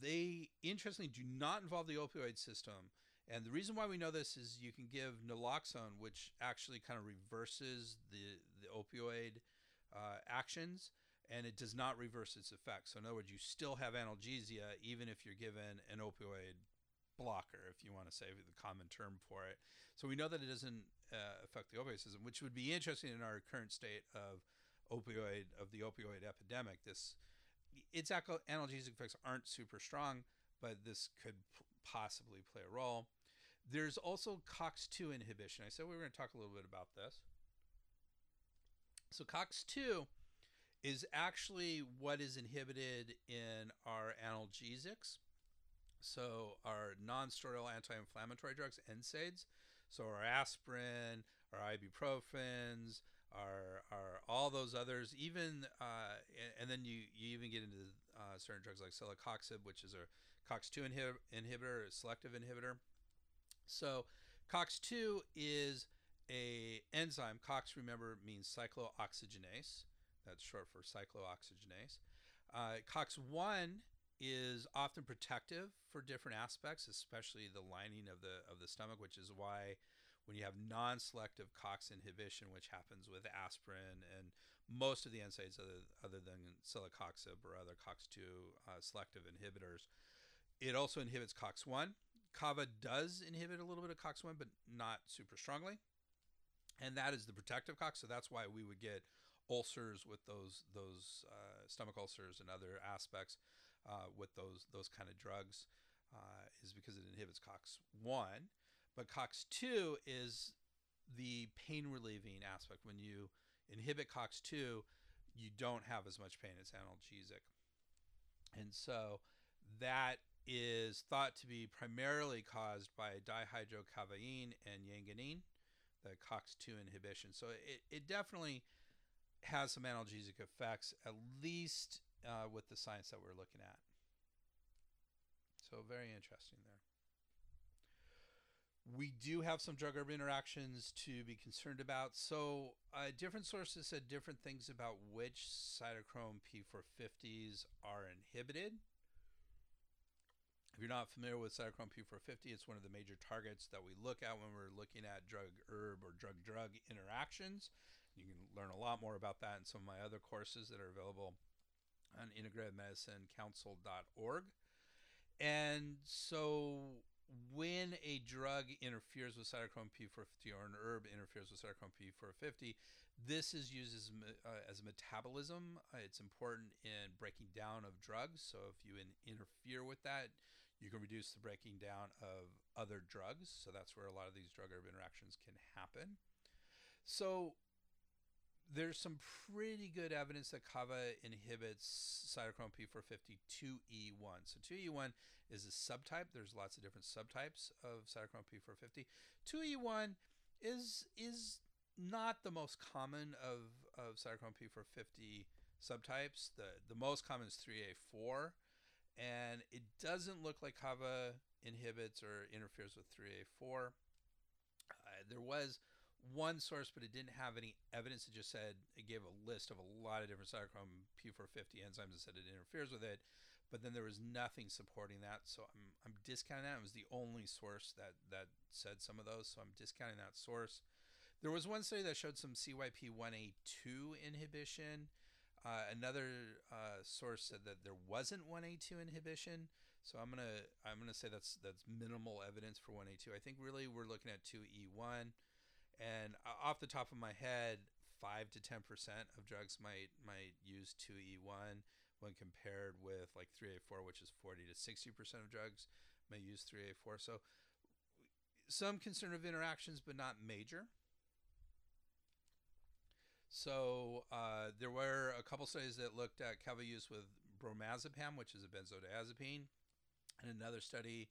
They interestingly do not involve the opioid system. And the reason why we know this is you can give naloxone, which actually kind of reverses the, the opioid uh, actions, and it does not reverse its effects. So, in other words, you still have analgesia even if you're given an opioid blocker, if you want to say the common term for it. So we know that it doesn't uh, affect the opioid system, which would be interesting in our current state of opioid of the opioid epidemic. This its analgesic effects aren't super strong, but this could p- possibly play a role. There's also COX2 inhibition. I said we were going to talk a little bit about this. So COX2 is actually what is inhibited in our analgesics. So our non-steroidal anti-inflammatory drugs, NSAIDs. So our aspirin, our ibuprofens, our, our all those others, even uh, and, then you, you even get into uh, certain drugs like celecoxib, which is a COX2 inhib- inhibitor, a selective inhibitor. So COX2 is a enzyme. COX, remember, means cyclooxygenase. That's short for cyclooxygenase. Uh, COX1 is often protective for different aspects, especially the lining of the of the stomach, which is why when you have non-selective COX inhibition, which happens with aspirin and most of the NSAIDs other, other than celecoxib or other COX2 uh, selective inhibitors, it also inhibits COX1. Kava does inhibit a little bit of COX1, but not super strongly. And that is the protective COX. So that's why we would get ulcers with those those uh, stomach ulcers and other aspects uh, with those those kind of drugs uh, is because it inhibits COX1, but COX2 is the pain relieving aspect. When you inhibit COX2, you don't have as much pain. It's analgesic, and so that is thought to be primarily caused by dihydrokavain and yanganine, the COX2 inhibition. So it, it definitely has some analgesic effects, at least uh, with the science that we're looking at. So very interesting there. We do have some drug herb interactions to be concerned about. So uh, different sources said different things about which cytochrome P450s are inhibited. If you're not familiar with cytochrome P450, it's one of the major targets that we look at when we're looking at drug herb or drug drug interactions. You can learn a lot more about that in some of my other courses that are available on integratedmedicinecouncil.org. And so when a drug interferes with cytochrome P450 or an herb interferes with cytochrome P450, this is used as, uh, as a metabolism. Uh, it's important in breaking down of drugs. So if you in, interfere with that, you can reduce the breaking down of other drugs. So that's where a lot of these drug herb interactions can happen. So there's some pretty good evidence that kava inhibits cytochrome P450 2E1. So 2E1 is a subtype. There's lots of different subtypes of cytochrome P450. 2E1 is is not the most common of, of cytochrome P450 subtypes. The the most common is 3A4 and it doesn't look like Kava inhibits or interferes with 3A4. Uh, there was one source, but it didn't have any evidence. It just said it gave a list of a lot of different cytochrome P450 enzymes and said it interferes with it, but then there was nothing supporting that. So I'm, I'm discounting that. It was the only source that, that said some of those, so I'm discounting that source. There was one study that showed some CYP1A2 inhibition. Uh, another uh, source said that there wasn't 1A2 inhibition, so I'm gonna I'm gonna say that's that's minimal evidence for 1A2. I think really we're looking at 2E1, and uh, off the top of my head, five to 10 percent of drugs might might use 2E1 when compared with like 3A4, which is 40 to 60 percent of drugs may use 3A4. So some concern of interactions, but not major. So uh, there were a couple studies that looked at kava use with bromazepam, which is a benzodiazepine, and another study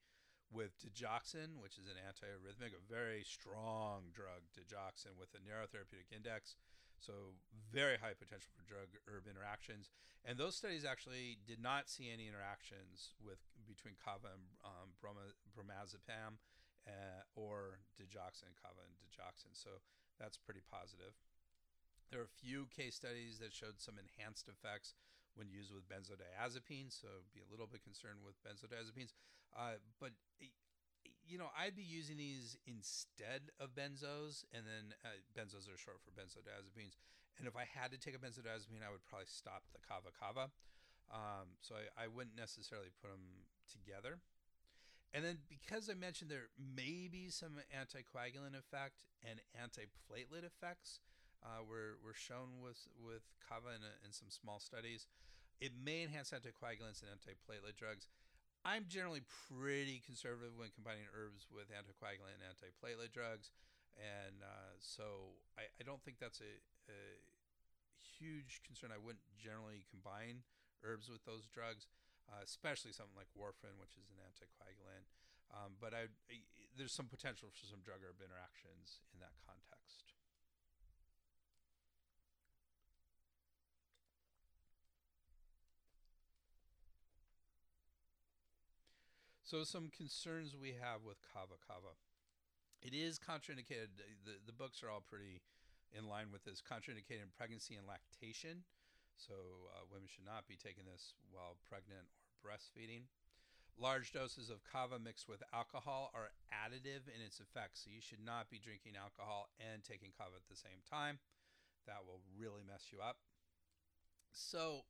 with digoxin, which is an antiarrhythmic, a very strong drug, digoxin, with a narrow therapeutic index. So very high potential for drug herb interactions, and those studies actually did not see any interactions with between kava and um, bromazepam uh, or digoxin, kava and digoxin. So that's pretty positive. There are a few case studies that showed some enhanced effects when used with benzodiazepines, so be a little bit concerned with benzodiazepines. Uh, but you know, I'd be using these instead of benzos, and then uh, benzos are short for benzodiazepines, And if I had to take a benzodiazepine, I would probably stop the kava kava. Um, so I, I wouldn't necessarily put them together. And then because I mentioned there may be some anticoagulant effect and antiplatelet effects uh, were, were shown with, with kava in, a, in some small studies, it may enhance anticoagulants and antiplatelet drugs. I'm generally pretty conservative when combining herbs with anticoagulant and antiplatelet drugs. And uh, so I, I, don't think that's a, a, huge concern. I wouldn't generally combine herbs with those drugs uh, especially something like warfarin, which is an anticoagulant. Um, but I, I, there's some potential for some drug herb interactions in that context. So some concerns we have with kava kava. It is contraindicated. The, the books are all pretty in line with this. Contraindicated in pregnancy and lactation. So uh, women should not be taking this while pregnant or breastfeeding. Large doses of kava mixed with alcohol are additive in its effects. So you should not be drinking alcohol and taking kava at the same time. That will really mess you up. So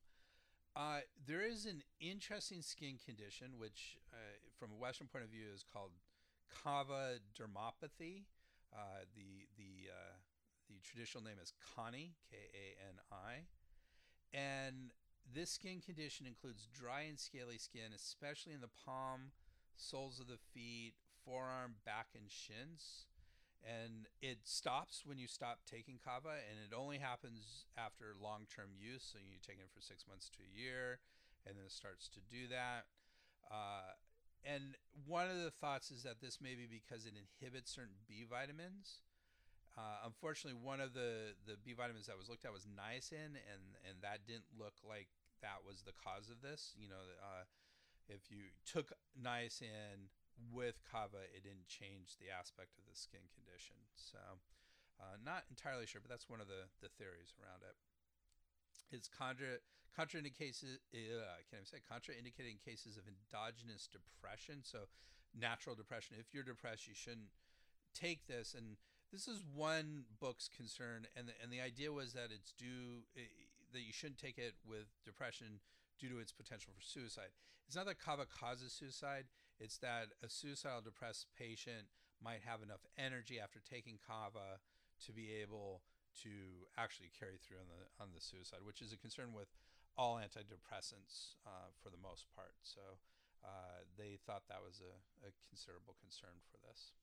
uh, there is an interesting skin condition, which uh, from a Western point of view is called kava dermopathy. Uh, the the uh, the traditional name is Kani, K A N I. And this skin condition includes dry and scaly skin, especially in the palm, soles of the feet, forearm, back, and shins. And it stops when you stop taking kava, and it only happens after long term use. So you take it for six months to a year, and then it starts to do that. Uh, and one of the thoughts is that this may be because it inhibits certain B vitamins. Uh, unfortunately, one of the, the B vitamins that was looked at was niacin, and, and that didn't look like that was the cause of this. You know, uh, if you took niacin with kava, it didn't change the aspect of the skin condition. So, uh, not entirely sure, but that's one of the, the theories around it. It's contra contraindicated. Uh, can I say contraindicated in cases of endogenous depression? So, natural depression. If you're depressed, you shouldn't take this and this is one book's concern, and the, and the idea was that it's due eh, that you shouldn't take it with depression due to its potential for suicide. It's not that kava causes suicide; it's that a suicidal depressed patient might have enough energy after taking kava to be able to actually carry through on the on the suicide, which is a concern with all antidepressants uh, for the most part. So uh, they thought that was a, a considerable concern for this.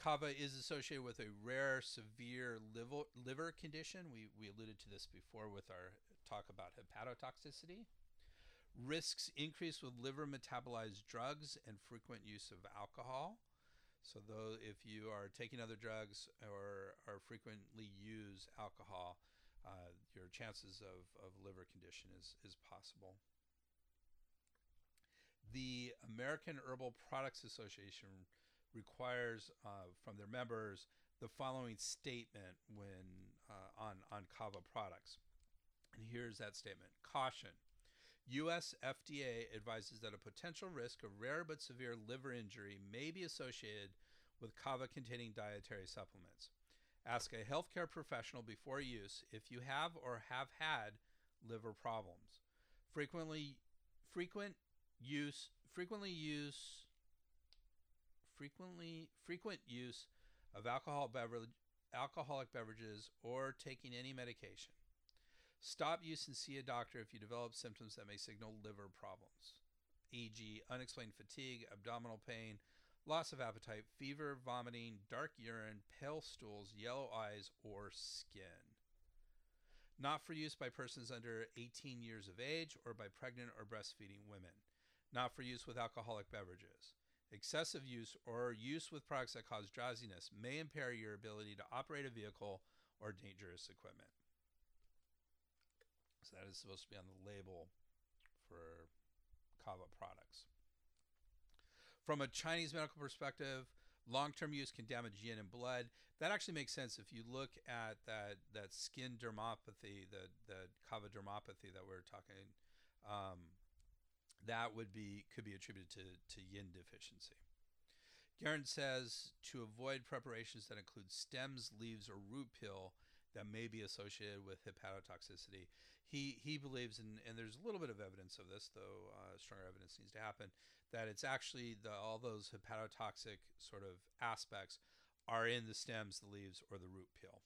Kava is associated with a rare, severe liver, liver condition. We, we alluded to this before with our talk about hepatotoxicity. Risks increase with liver metabolized drugs and frequent use of alcohol. So, though if you are taking other drugs or are frequently use alcohol, uh, your chances of, of liver condition is, is possible. The American Herbal Products Association requires uh, from their members the following statement when uh, on on kava products. And here's that statement: Caution. U.S. FDA advises that a potential risk of rare but severe liver injury may be associated with kava containing dietary supplements. Ask a healthcare professional before use if you have or have had liver problems. Frequently frequent use frequently use frequently frequent use of alcohol beverage, alcoholic beverages or taking any medication. Stop use and see a doctor if you develop symptoms that may signal liver problems, e.g., unexplained fatigue, abdominal pain, loss of appetite, fever, vomiting, dark urine, pale stools, yellow eyes, or skin. Not for use by persons under 18 years of age or by pregnant or breastfeeding women. Not for use with alcoholic beverages. Excessive use or use with products that cause drowsiness may impair your ability to operate a vehicle or dangerous equipment. So that is supposed to be on the label for kava products. From a Chinese medical perspective, long-term use can damage yin and blood. That actually makes sense if you look at that that skin dermopathy, the the kava dermopathy that we are talking. Um, that would be could be attributed to, to yin deficiency. Garran says to avoid preparations that include stems, leaves, or root pill, that may be associated with hepatotoxicity. He he believes, in, and there's a little bit of evidence of this, though uh, stronger evidence needs to happen, that it's actually the all those hepatotoxic sort of aspects are in the stems, the leaves, or the root peel.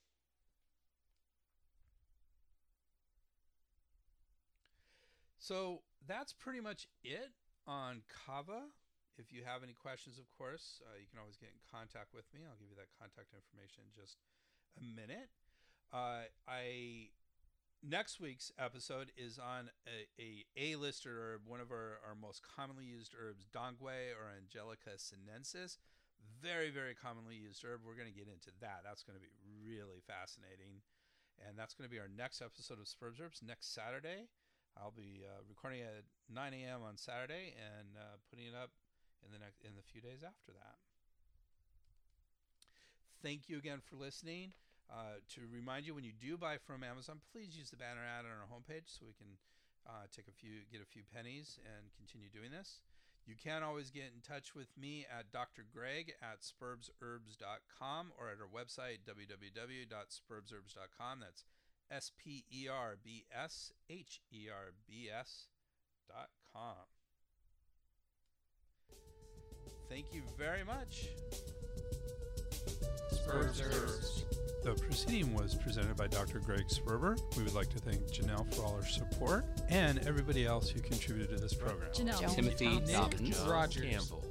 So that's pretty much it on kava. If you have any questions, of course, uh, you can always get in contact with me. I'll give you that contact information in just a minute. Uh, I next week's episode is on a, a A-lister herb, one of our, our most commonly used herbs, Dong quai or Angelica sinensis. Very, very commonly used herb. We're going to get into that. That's going to be really fascinating. And that's going to be our next episode of Sperbs Herbs next Saturday. I'll be uh, recording at 9 a.m. on Saturday and uh, putting it up in the next in the few days after that. Thank you again for listening. Uh, to remind you, when you do buy from Amazon, please use the banner ad on our homepage so we can uh, take a few, get a few pennies, and continue doing this. You can always get in touch with me at Dr. Greg at sperbsherbs.com or at our website www.sperbsherbs.com. That's S P E R B S H E R B S dot com. Thank you very much. Sperbs Herbs. The proceeding was presented by Dr. Greg Sperber. We would like to thank Janelle for all her support and everybody else who contributed to this program. Janelle. Timothy Nick Dobbins, Rogers. Campbell.